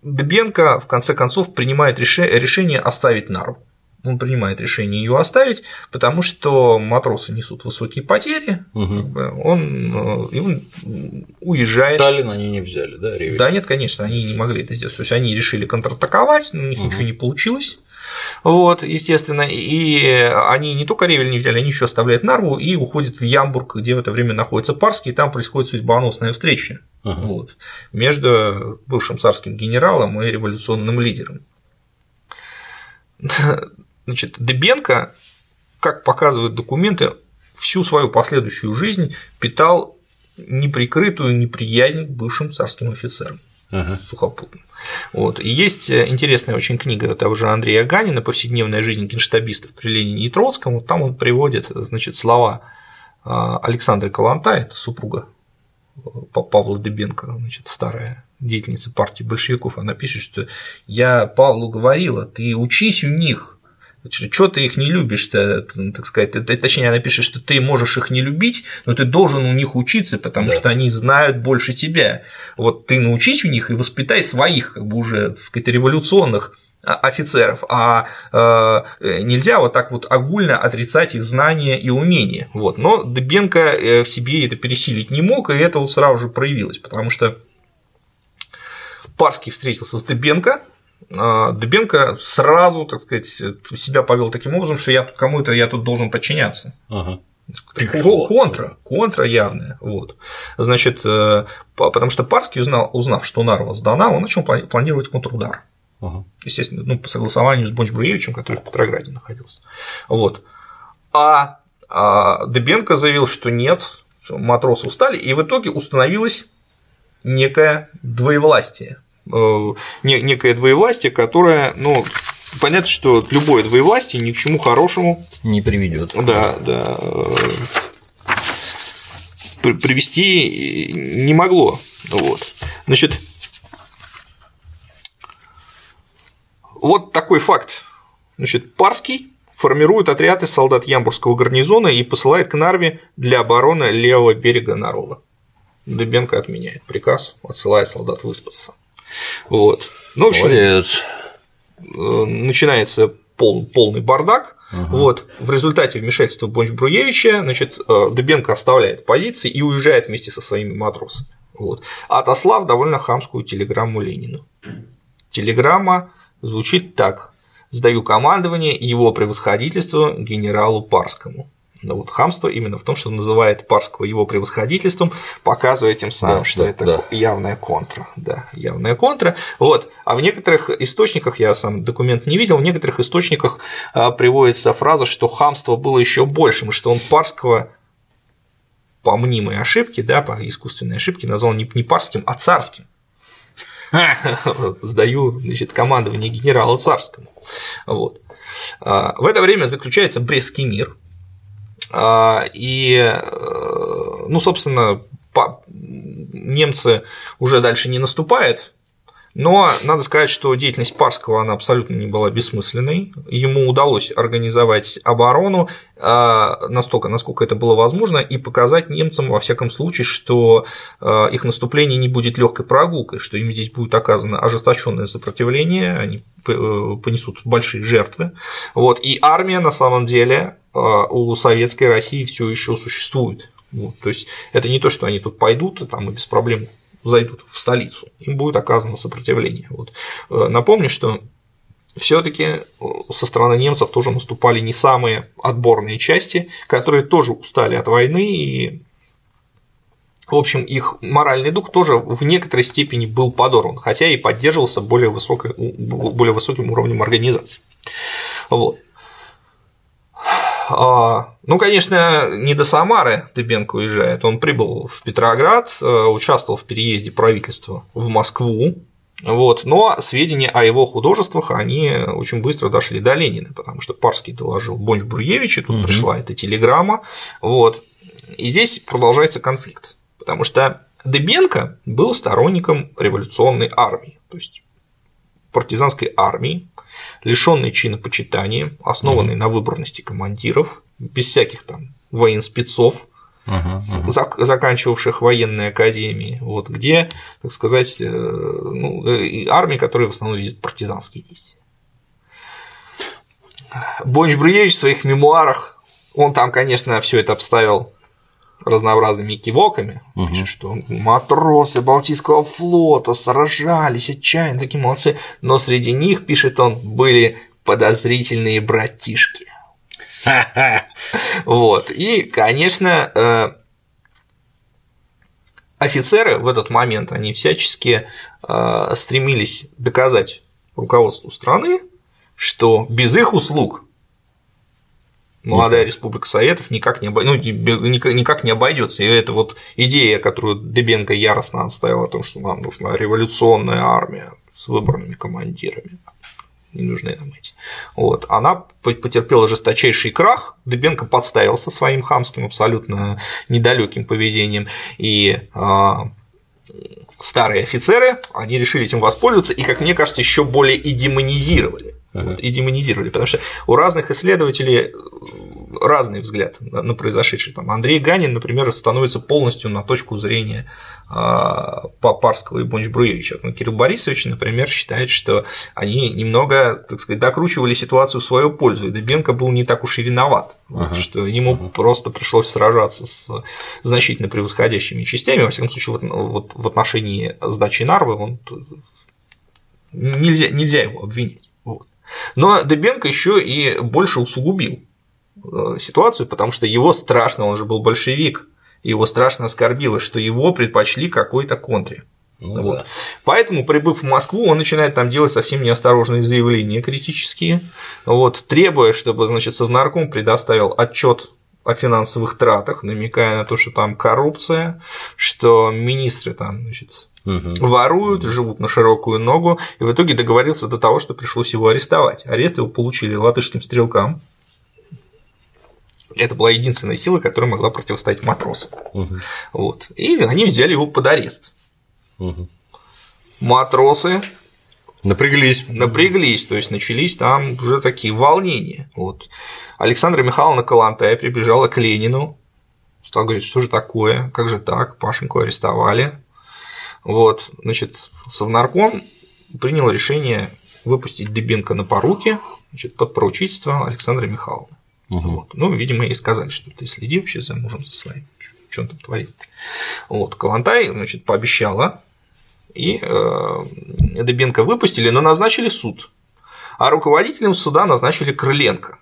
Дебенко в конце концов принимает решение оставить Нарву он принимает решение ее оставить, потому что матросы несут высокие потери, угу. он, э, и он уезжает. Таллин они не взяли, да, Ревель? Да, нет, конечно, они не могли это сделать. То есть они решили контратаковать, но у них угу. ничего не получилось. Вот, естественно, и они не только Ревель не взяли, они еще оставляют Нарву и уходят в Ямбург, где в это время находится Парский, и там происходит судьбоносная встреча uh вот, между бывшим царским генералом и революционным лидером. Значит, Дебенко, как показывают документы, всю свою последующую жизнь питал неприкрытую неприязнь к бывшим царским офицерам ага. сухопутным. Вот. И есть интересная очень книга того же Андрея Ганина «Повседневная жизнь генштабистов при Ленине и Троцком». Вот там он приводит значит, слова а, Александры Каланта, это супруга Павла Дебенко, значит, старая деятельница партии большевиков, она пишет, что я Павлу говорила, ты учись у них, что ты их не любишь-то, так сказать, точнее, она пишет, что ты можешь их не любить, но ты должен у них учиться, потому да. что они знают больше тебя. Вот ты научись у них и воспитай своих, как бы уже, так сказать, революционных а, офицеров, а э, нельзя вот так вот огульно отрицать их знания и умения. Вот. Но Дебенко э, в себе это пересилить не мог, и это вот сразу же проявилось, потому что Парский встретился с Дебенко, Дыбенко сразу, так сказать, себя повел таким образом, что я кому-то я тут должен подчиняться. Ага. Контра, контра явная. Вот. Значит, э, потому что Парский узнал, узнав, что Нарва сдана, он начал планировать контрудар. Ага. Естественно, ну, по согласованию с Бонч-Бруевичем, который в Петрограде находился. Вот. А, а Дыбенко заявил, что нет, матросы устали, и в итоге установилось некое двоевластие некое двоевластие, которое, ну, понятно, что любое двоевластие ни к чему хорошему не приведет. Да, да. Привести не могло. Вот. Значит, вот такой факт. Значит, Парский формирует отряды солдат Ямбургского гарнизона и посылает к Нарве для обороны левого берега Наровы. Дыбенко отменяет приказ, отсылая солдат выспаться. Вот. Ну, в общем, Молодец. Э, начинается пол, полный бардак. Угу. Вот, в результате вмешательства Бонч-Бруевича, значит, э, Дыбенко оставляет позиции и уезжает вместе со своими матросами. Вот. Отослав довольно хамскую телеграмму Ленину. Телеграмма звучит так. Сдаю командование его превосходительству генералу Парскому. Но вот хамство именно в том, что называет Парского его превосходительством, показывая тем самым, да, что да, это да. явная контра. Да, явная контра. Вот. А в некоторых источниках, я сам документ не видел, в некоторых источниках а, приводится фраза, что хамство было еще большим, и что он Парского по мнимой ошибке, да, по искусственной ошибке назвал не, парским, а царским. Сдаю значит, командование генералу царскому. Вот. А, в это время заключается Брестский мир, и, э, ну, собственно, немцы уже дальше не наступают, Но надо сказать, что деятельность Парского она абсолютно не была бессмысленной. Ему удалось организовать оборону а, настолько, насколько это было возможно, и показать немцам, во всяком случае, что а, их наступление не будет легкой прогулкой, что им здесь будет оказано ожесточенное сопротивление, они э, понесут большие жертвы. Вот. И армия на самом деле а, у советской России все еще существует. Вот. То есть это не то, что они тут пойдут там, и без проблем зайдут в столицу, им будет оказано сопротивление. Вот. Э, напомню, что все-таки э, со стороны немцев тоже наступали не самые отборные части, которые тоже устали от войны и в общем, их моральный дух тоже в некоторой степени был подорван, хотя и поддерживался более, высокой, более высоким уровнем организации. Вот. А, ну, конечно, не до Самары Дыбенко уезжает. Он прибыл в Петроград, э, участвовал в переезде правительства в Москву. Вот. Но сведения о его художествах, они очень быстро дошли до Ленина, потому что Парский доложил Бонч Бруевичу, и тут угу. пришла эта телеграмма. Вот. И здесь продолжается конфликт, потому что Дыбенко был сторонником революционной армии, то есть партизанской армии, лишенной чинопочитания, основанной угу. на выборности командиров, без всяких там военспецов, uh-huh, uh-huh. заканчивавших военные академии, вот, где, так сказать, э, ну, э, армии, которые в основном ведут партизанские действия. Бонч Бруевич в своих мемуарах, он там, конечно, все это обставил разнообразными экивоками, угу. пишет, что матросы Балтийского флота сражались отчаянно, такие молодцы, но среди них, пишет он, были подозрительные братишки. [laughs] Вот. И, конечно, э, офицеры в этот момент, они всячески э, стремились доказать руководству страны, что без их услуг молодая республика Советов никак не, ну, никак не обойдется. И это вот идея, которую Дебенко яростно отставил о том, что нам нужна революционная армия с выбранными командирами. Не нужны нам эти. Вот. Она потерпела жесточайший крах. Дебенко подставился своим хамским, абсолютно недалеким поведением. И а, старые офицеры, они решили этим воспользоваться и, как мне кажется, еще более и демонизировали. И демонизировали, потому что у разных исследователей разный взгляд на, на произошедшее. Там Андрей Ганин, например, становится полностью на точку зрения а, Парского и Бонч-Бруевича. Но Кирилл Борисович, например, считает, что они немного, так сказать, докручивали ситуацию в свою пользу, и Дыбенко был не так уж и виноват, ага. что ему ага. просто пришлось сражаться с значительно превосходящими частями. Во всяком случае, вот, вот в отношении сдачи Нарвы он нельзя, нельзя его обвинить. Но Дыбенко еще и больше усугубил Э, ситуацию, потому что его страшно, он же был большевик, его страшно оскорбило, что его предпочли какой-то контре. Ну, вот. да. Поэтому, прибыв в Москву, он начинает там делать совсем неосторожные заявления критические, вот, требуя, чтобы значит, Совнарком предоставил отчет о финансовых тратах, намекая на то, что там коррупция, что министры там значит, угу. воруют, живут на широкую ногу, и в итоге договорился до того, что пришлось его арестовать. Арест его получили латышским стрелкам, это была единственная сила, которая могла противостоять матросам. Угу. Вот. И они взяли его под арест. Угу. Матросы Напряглись. Напряглись, то есть начались там уже такие волнения. Вот. Александра Михайловна Калантая прибежала к Ленину, стала говорить, что же такое, как же так, Пашеньку арестовали. Вот, значит, Совнарком принял решение выпустить Дебенко на поруки значит, под поручительство Александры Михайловны. Угу. Вот. Ну, видимо, ей сказали, что ты следи вообще за мужем за своим, что он там творит. Вот, Калантай, значит, пообещала, и э, Дебенко выпустили, но назначили суд. А руководителем суда назначили Крыленко,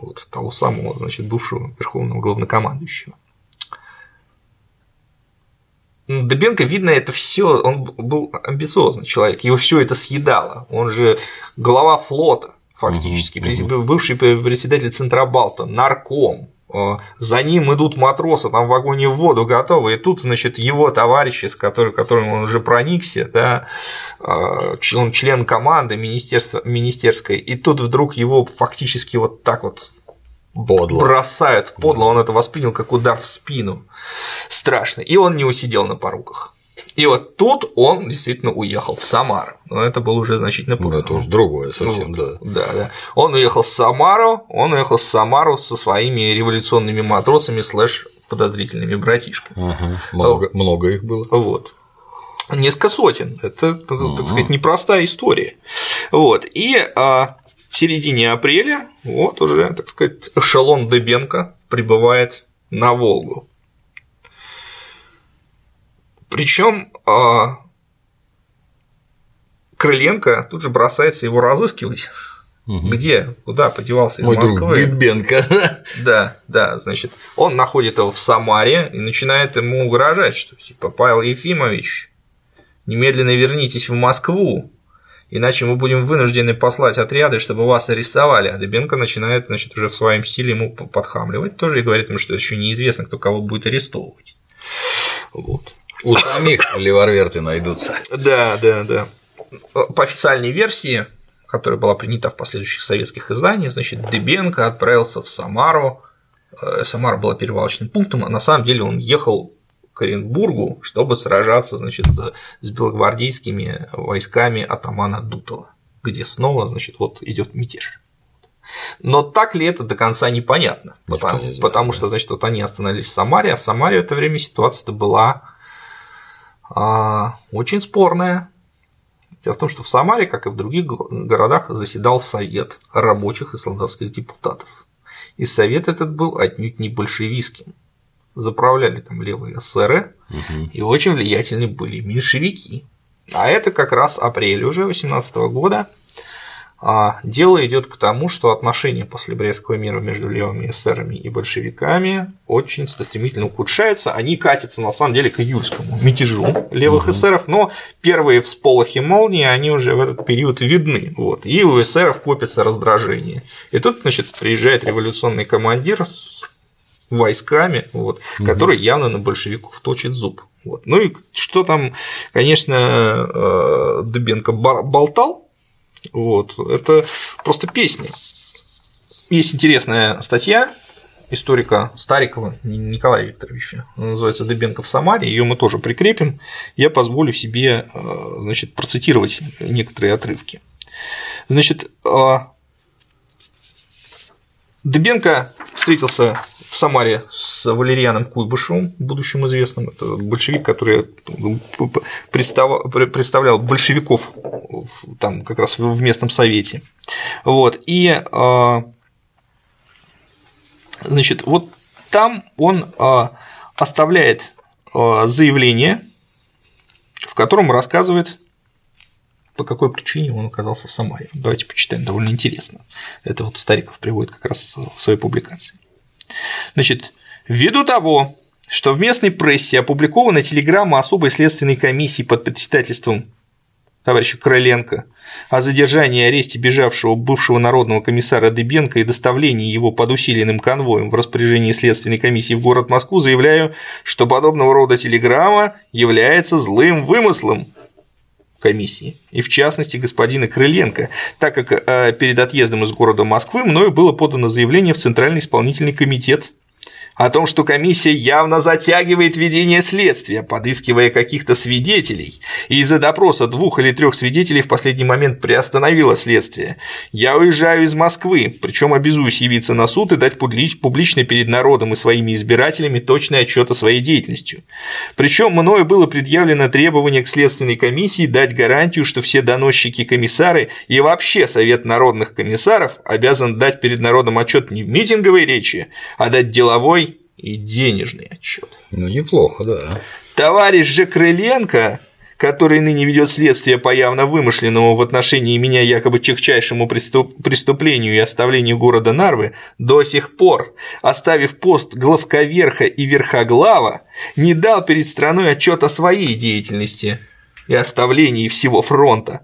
вот, того самого, значит, бывшего верховного главнокомандующего. Дебенко, видно, это все, он был амбициозный человек, его все это съедало. Он же глава флота, фактически, угу, угу. бывший председатель Центробалта, нарком, за ним идут матросы, там в вагоне в воду готовы, и тут, значит, его товарищи, с которым, которым он уже проникся, да, э, он член команды министерства, министерской, и тут вдруг его фактически вот так вот Подло. бросают подло, он это воспринял как удар в спину. Страшно. И он не усидел на поруках. И вот тут он действительно уехал в Самару. Но это было уже значительно позже. Ну, это уже другое совсем, ну, да. Да, да. Он уехал в Самару, он уехал в Самару со своими революционными матросами слэш подозрительными братишками. Ага, много, много их было. Вот. Несколько сотен. Это, так сказать, непростая история. Вот. И а, в середине апреля вот уже, так сказать, эшелон Дебенко прибывает на Волгу. Причем а, Крыленко тут же бросается его разыскивать. Угу. Где? Куда подевался из Мой Москвы? Друг Дыбенко. [laughs] Да, да, значит, он находит его в Самаре и начинает ему угрожать, что типа Павел Ефимович, немедленно вернитесь в Москву, иначе мы будем вынуждены послать отряды, чтобы вас арестовали. А Дыбенко начинает, значит, уже в своем стиле ему подхамливать тоже и говорит ему, что еще неизвестно, кто кого будет арестовывать. Вот. У самих леворверты найдутся. Да, да, да. По официальной версии, которая была принята в последующих советских изданиях, значит, Дыбенко отправился в Самару. Э, Самара была перевалочным пунктом, а на самом деле он ехал к Оренбургу, чтобы сражаться значит, с белогвардейскими войсками атамана Дутова, где снова значит, вот идет мятеж. Но так ли это до конца непонятно, потому, не знает, потому что значит, вот они остановились в Самаре, а в Самаре в это время ситуация была а, очень спорная. Дело в том, что в Самаре, как и в других городах, заседал совет рабочих и солдатских депутатов. И совет этот был отнюдь не большевистским. Заправляли там левые эсеры, угу. и очень влиятельны были меньшевики. А это как раз апрель уже 18 года, а дело идет к тому, что отношения после Брестского мира между левыми эсерами и большевиками очень стремительно ухудшаются. Они катятся на самом деле к июльскому мятежу левых угу. эсеров, но первые всполохи молнии, они уже в этот период видны. Вот, и у эсеров копится раздражение. И тут, значит, приезжает революционный командир с войсками, вот, угу. который явно на большевиков точит зуб. Вот. Ну и что там, конечно, э, Дыбенко болтал, вот. Это просто песни. Есть интересная статья историка Старикова Николая Викторовича, она называется «Дыбенко в Самаре», ее мы тоже прикрепим, я позволю себе э, значит, процитировать некоторые отрывки. Значит, э, Дыбенко встретился Самаре с Валерианом Куйбышевым, будущим известным. Это большевик, который представлял большевиков там как раз в местном совете. Вот. И а, значит, вот там он а, оставляет а, заявление, в котором рассказывает по какой причине он оказался в Самаре. Давайте почитаем, довольно интересно. Это вот Стариков приводит как раз в своей публикации. Значит, ввиду того, что в местной прессе опубликована телеграмма особой следственной комиссии под председательством товарища Крыленко о задержании и аресте бежавшего бывшего народного комиссара Дыбенко и доставлении его под усиленным конвоем в распоряжении следственной комиссии в город Москву, заявляю, что подобного рода телеграмма является злым вымыслом комиссии, и в частности господина Крыленко, так как э, перед отъездом из города Москвы мною было подано заявление в Центральный исполнительный комитет о том, что комиссия явно затягивает ведение следствия, подыскивая каких-то свидетелей, и из-за допроса двух или трех свидетелей в последний момент приостановила следствие. Я уезжаю из Москвы, причем обязуюсь явиться на суд и дать публично перед народом и своими избирателями точный отчет о своей деятельности. Причем мною было предъявлено требование к следственной комиссии дать гарантию, что все доносчики-комиссары и вообще Совет народных комиссаров обязан дать перед народом отчет не в митинговой речи, а дать деловой и денежный отчет. Ну, неплохо, да. Товарищ же Крыленко, который ныне ведет следствие по явно вымышленному в отношении меня якобы чехчайшему преступлению и оставлению города Нарвы, до сих пор, оставив пост главковерха и верхоглава, не дал перед страной отчет о своей деятельности и оставлении всего фронта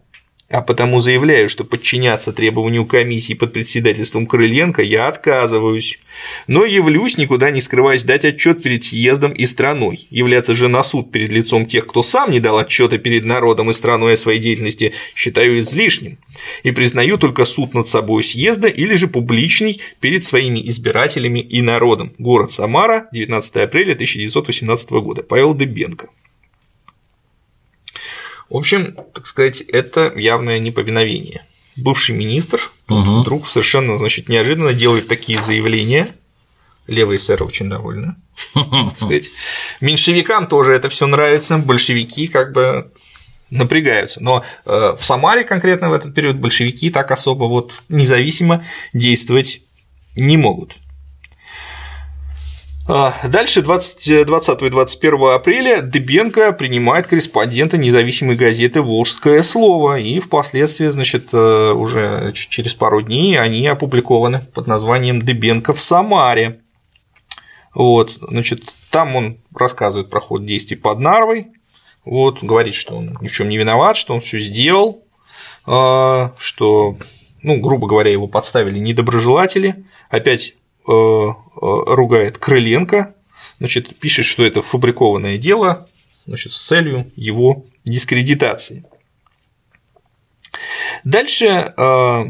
а потому заявляю, что подчиняться требованию комиссии под председательством Крыленко я отказываюсь. Но явлюсь, никуда не скрываясь, дать отчет перед съездом и страной. Являться же на суд перед лицом тех, кто сам не дал отчета перед народом и страной о своей деятельности, считаю излишним. И признаю только суд над собой съезда или же публичный перед своими избирателями и народом. Город Самара, 19 апреля 1918 года. Павел Дыбенко. В общем, так сказать, это явное неповиновение. Бывший министр угу. вдруг совершенно, значит, неожиданно делает такие заявления. Левые сэры очень довольны. [laughs] сказать. Меньшевикам тоже это все нравится, большевики как бы напрягаются. Но э, в Самаре конкретно в этот период большевики так особо вот независимо действовать не могут. А, дальше 20, 20 и 21 апреля Дыбенко принимает корреспондента независимой газеты «Волжское слово», и впоследствии, значит, э, уже через пару дней они опубликованы под названием «Дыбенко в Самаре». Вот, значит, там он рассказывает про ход действий под Нарвой, вот, говорит, что он ни в чем не виноват, что он все сделал, а, что, ну, грубо говоря, его подставили недоброжелатели, опять э, э, ругает Крыленко, значит, пишет, что это фабрикованное дело, значит, с целью его дискредитации. Дальше э,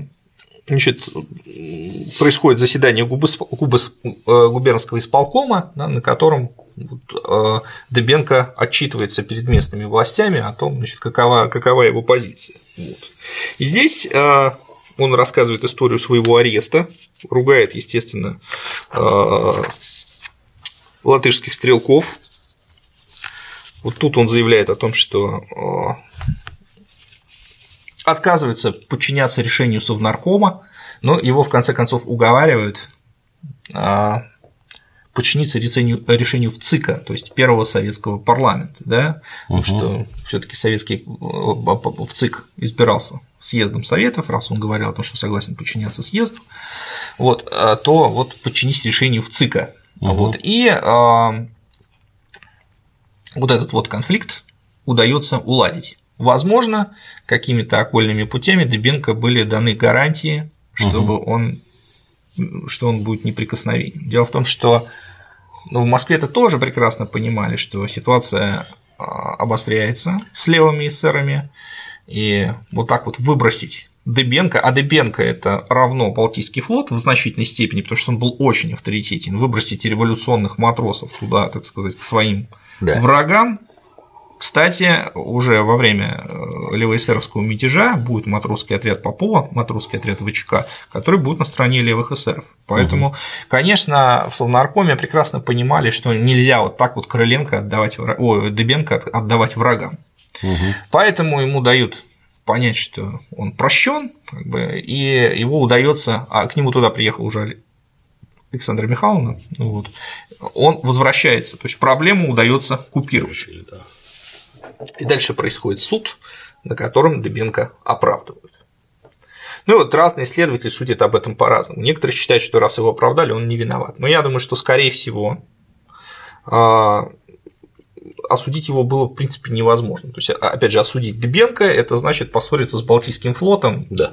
значит, происходит заседание губернского исполкома, на котором Дебенко отчитывается перед местными властями о том, значит, какова, какова его позиция. Вот. И здесь он рассказывает историю своего ареста, ругает, естественно, э, латышских стрелков. Вот тут он заявляет о том, что э, отказывается подчиняться решению Совнаркома, но его в конце концов уговаривают э, подчиниться решению, решению в ЦИКа, то есть первого советского парламента, да, угу. что все-таки советский в ЦИК избирался съездом советов, раз он говорил о том, что согласен подчиняться съезду, вот, а, то вот подчинись решению в ЦИКа. Угу. Вот, и а, вот этот вот конфликт удается уладить. Возможно, какими-то окольными путями Дебенко были даны гарантии, чтобы угу. он что он будет неприкосновенен. Дело в том, что ну, в Москве это тоже прекрасно понимали, что ситуация а, обостряется с левыми эсерами, и вот так вот выбросить Дебенко, а Дебенко это равно Балтийский флот в значительной степени, потому что он был очень авторитетен, выбросить революционных матросов туда, так сказать, к своим да. врагам, кстати, уже во время э, левоэсеровского мятежа будет матросский отряд Попова, матросский отряд ВЧК, который будет на стороне левых эсеров. Поэтому, угу. конечно, в Совнаркоме прекрасно понимали, что нельзя вот так вот Крыленко отдавать, ой, Дебенко отдавать врагам. Угу. Поэтому ему дают понять, что он прощен, как бы, и его удается, а к нему туда приехал уже Александра Михайловна, вот, он возвращается, то есть проблему удается купировать. Да. И дальше происходит суд, на котором Дыбенко оправдывают. Ну и вот разные исследователи судят об этом по-разному. Некоторые считают, что раз его оправдали, он не виноват. Но я думаю, что, скорее всего, а, осудить его было, в принципе, невозможно. То есть, а, опять же, осудить Дыбенко – это значит поссориться с Балтийским флотом. Да.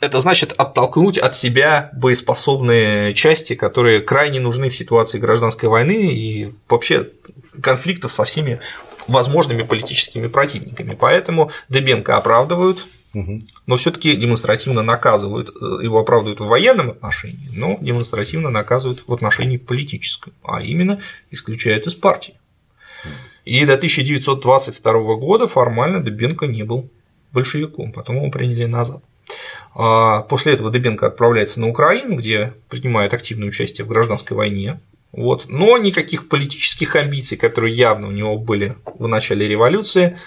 Это значит оттолкнуть от себя боеспособные части, которые крайне нужны в ситуации гражданской войны и вообще конфликтов со всеми возможными политическими противниками. Поэтому Дебенко оправдывают, но все-таки демонстративно наказывают, э, его оправдывают в военном отношении, но демонстративно наказывают в отношении политическом, а именно исключают из партии. И до 1922 года формально Дебенко не был большевиком, потом его приняли назад. А после этого Дебенко отправляется на Украину, где принимает активное участие в гражданской войне, вот. Но никаких политических амбиций, которые явно у него были в начале революции,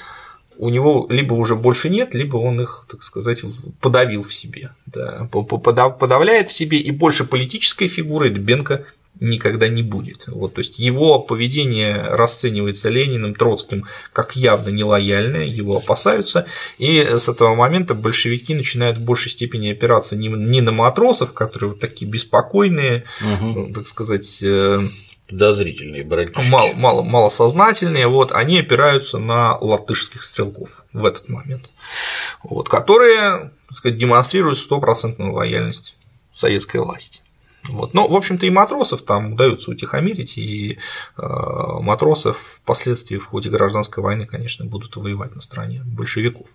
у него либо уже больше нет, либо он их, так сказать, подавил в себе, да, подавляет в себе, и больше политической фигуры Дбенко никогда не будет. Вот, то есть его поведение расценивается Лениным, Троцким как явно нелояльное, его опасаются, и с этого момента большевики начинают в большей степени опираться не, не на матросов, которые вот такие беспокойные, угу. так сказать, э, подозрительные братишки. Мало, мало, малосознательные, вот, они опираются на латышских стрелков в этот момент, вот, которые так сказать, демонстрируют стопроцентную лояльность советской власти. Вот. Но, в общем-то, и матросов там удается утихомирить, и э, матросов впоследствии в ходе гражданской войны, конечно, будут воевать на стороне большевиков.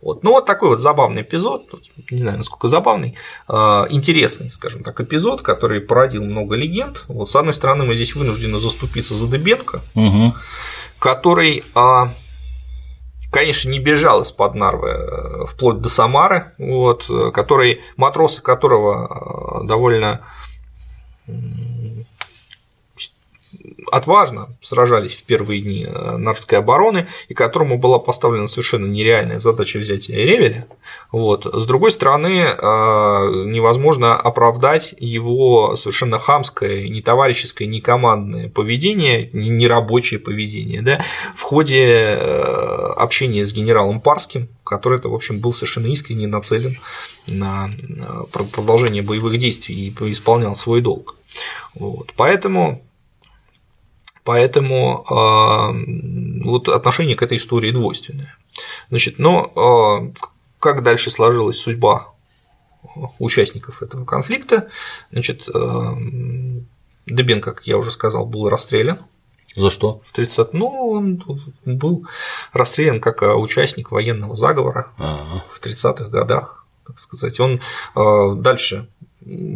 Вот. Ну, вот такой вот забавный эпизод, не знаю, насколько забавный, э, интересный, скажем так, эпизод, который породил много легенд. Вот, с одной стороны, мы здесь вынуждены заступиться за Дебенко, угу. который э, конечно, не бежал из-под Нарвы вплоть до Самары, вот, который, матросы которого довольно 嗯。Отважно сражались в первые дни э, Нарвской обороны, и которому была поставлена совершенно нереальная задача взятия Ревеля. Вот. С другой стороны, э, невозможно оправдать его совершенно хамское, не товарищеское, не командное поведение, не рабочее поведение да, в ходе э, общения с генералом Парским, который, это, в общем, был совершенно искренне нацелен на продолжение боевых действий и исполнял свой долг. Вот. Поэтому Поэтому э, вот отношение к этой истории двойственное. Значит, но э, как дальше сложилась судьба участников этого конфликта? Значит, э, Дебен, как я уже сказал, был расстрелян. За что? В 30 Ну, он был расстрелян как участник военного заговора А-а-а. в 30-х годах, так сказать. Он дальше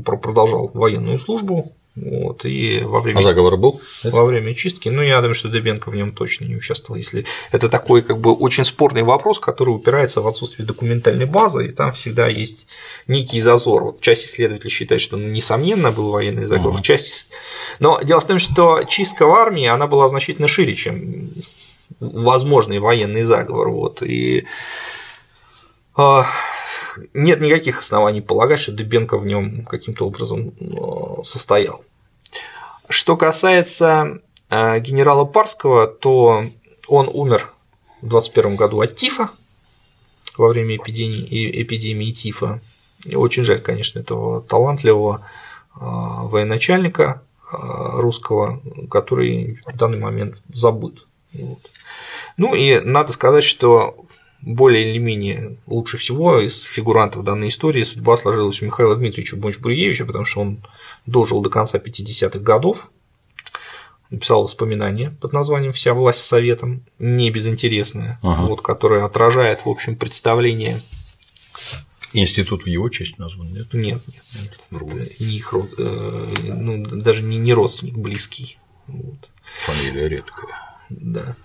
продолжал военную службу, вот, и во время... А заговор был? Во время чистки, ну, я думаю, что Дебенко в нем точно не участвовал, если это такой как бы очень спорный вопрос, который упирается в отсутствие документальной базы, и там всегда есть некий зазор. Вот часть исследователей считает, что ну, несомненно был военный заговор, uh-huh. часть. Но дело в том, что чистка в армии она была значительно шире, чем возможный военный заговор. Вот, и а, нет никаких оснований полагать, что Дыбенко в нем каким-то образом э, состоял. Что касается э, генерала Парского, то он умер в 21 году от тифа во время эпидемии, эпидемии тифа. Очень жаль, конечно, этого талантливого э, военачальника русского, который в данный момент забыт. Вот. Ну и надо сказать, что более или менее лучше всего из фигурантов данной истории судьба сложилась у Михаила Дмитриевича Бонч-Бруевича, потому что он дожил до конца 50-х годов, написал воспоминания под названием «Вся власть советам», небезынтересное, ага. вот, которое отражает, в общем, представление Институт в его честь назван, нет? Нет, нет, нет. Это не их род, э, ну, даже не, не родственник близкий. Вот. Фамилия редкая да.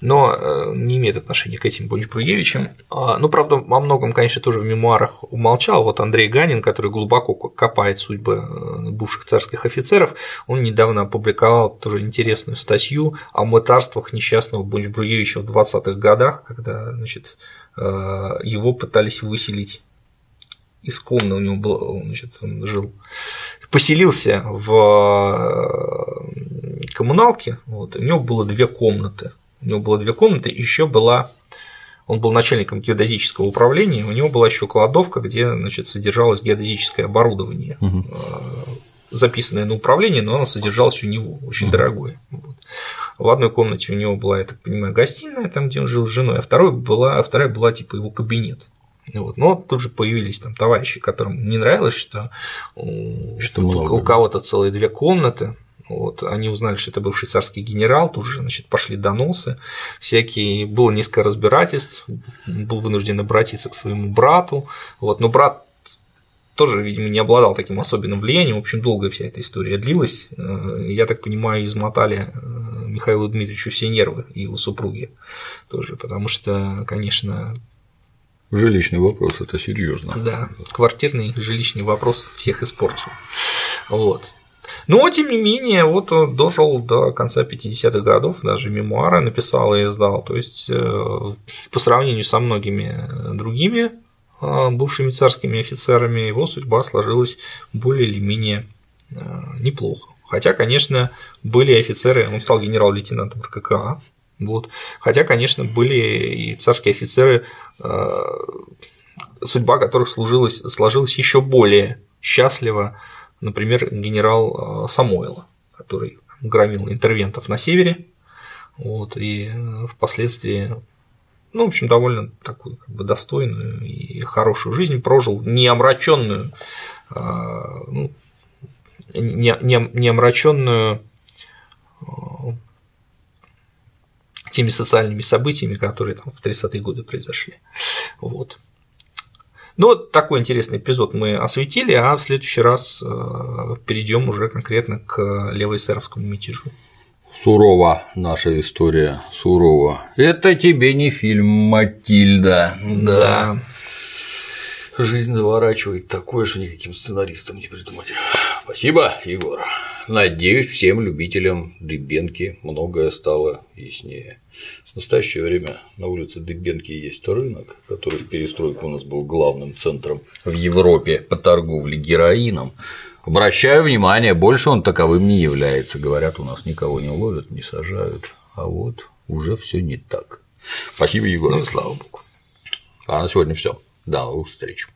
Но э, не имеет отношения к этим Бонч-Бруевичам. А, ну, правда, во многом, конечно, тоже в мемуарах умолчал. Вот Андрей Ганин, который глубоко копает судьбы э, бывших царских офицеров, он недавно опубликовал тоже интересную статью о мытарствах несчастного Бонч-Бруевича в 20-х годах, когда значит, э, его пытались выселить из комнаты, у него был, значит, он жил, поселился в коммуналке, вот, у него было две комнаты. У него было две комнаты, еще была он был начальником геодезического управления, у него была еще кладовка, где значит, содержалось геодезическое оборудование, угу. записанное на управление, но оно содержалось у него, очень угу. дорогое. Вот. В одной комнате у него была, я так понимаю, гостиная, там, где он жил с женой, а второй была, а вторая была типа его кабинет. Вот. Но тут же появились там товарищи, которым не нравилось, что, что у кого-то целые две комнаты, вот, они узнали, что это бывший царский генерал, тут же значит, пошли доносы, всякие, было несколько разбирательств, был вынужден обратиться к своему брату, вот, но брат тоже, видимо, не обладал таким особенным влиянием. В общем, долго вся эта история длилась. Э, я так понимаю, измотали э, Михаилу Дмитриевичу все нервы и его супруги тоже, потому что, конечно, Жилищный вопрос это серьезно. Да, квартирный жилищный вопрос всех испортил. Вот. Но, тем не менее, вот он дожил до конца 50-х годов, даже мемуары написал и издал. То есть, э, по сравнению со многими другими э, бывшими царскими офицерами, его судьба сложилась более или менее э, неплохо. Хотя, конечно, были офицеры, он стал генерал-лейтенантом РККА, вот. Хотя, конечно, были и царские офицеры, судьба которых сложилась еще более счастливо, например, генерал э, Самойло, который громил интервентов на севере, вот, и э, впоследствии, ну, в общем, довольно такую как бы достойную и хорошую жизнь прожил, не омраченную, э, ну, не, не, не омраченную теми социальными событиями, которые там в 30-е годы произошли. Вот. Ну, вот такой интересный эпизод мы осветили, а в следующий раз э, перейдем уже конкретно к левоэсеровскому мятежу. Сурова наша история, сурово. Это тебе не фильм Матильда. Да. Жизнь заворачивает такое, что никаким сценаристам не придумать. Спасибо, Егор. Надеюсь, всем любителям Дыбенки многое стало яснее. В настоящее время на улице Дыбенки есть рынок, который в перестройку у нас был главным центром в Европе по торговле героином. Обращаю внимание, больше он таковым не является. Говорят, у нас никого не ловят, не сажают. А вот уже все не так. Спасибо, Егор. Ну, слава богу. А на сегодня все. До новых встреч.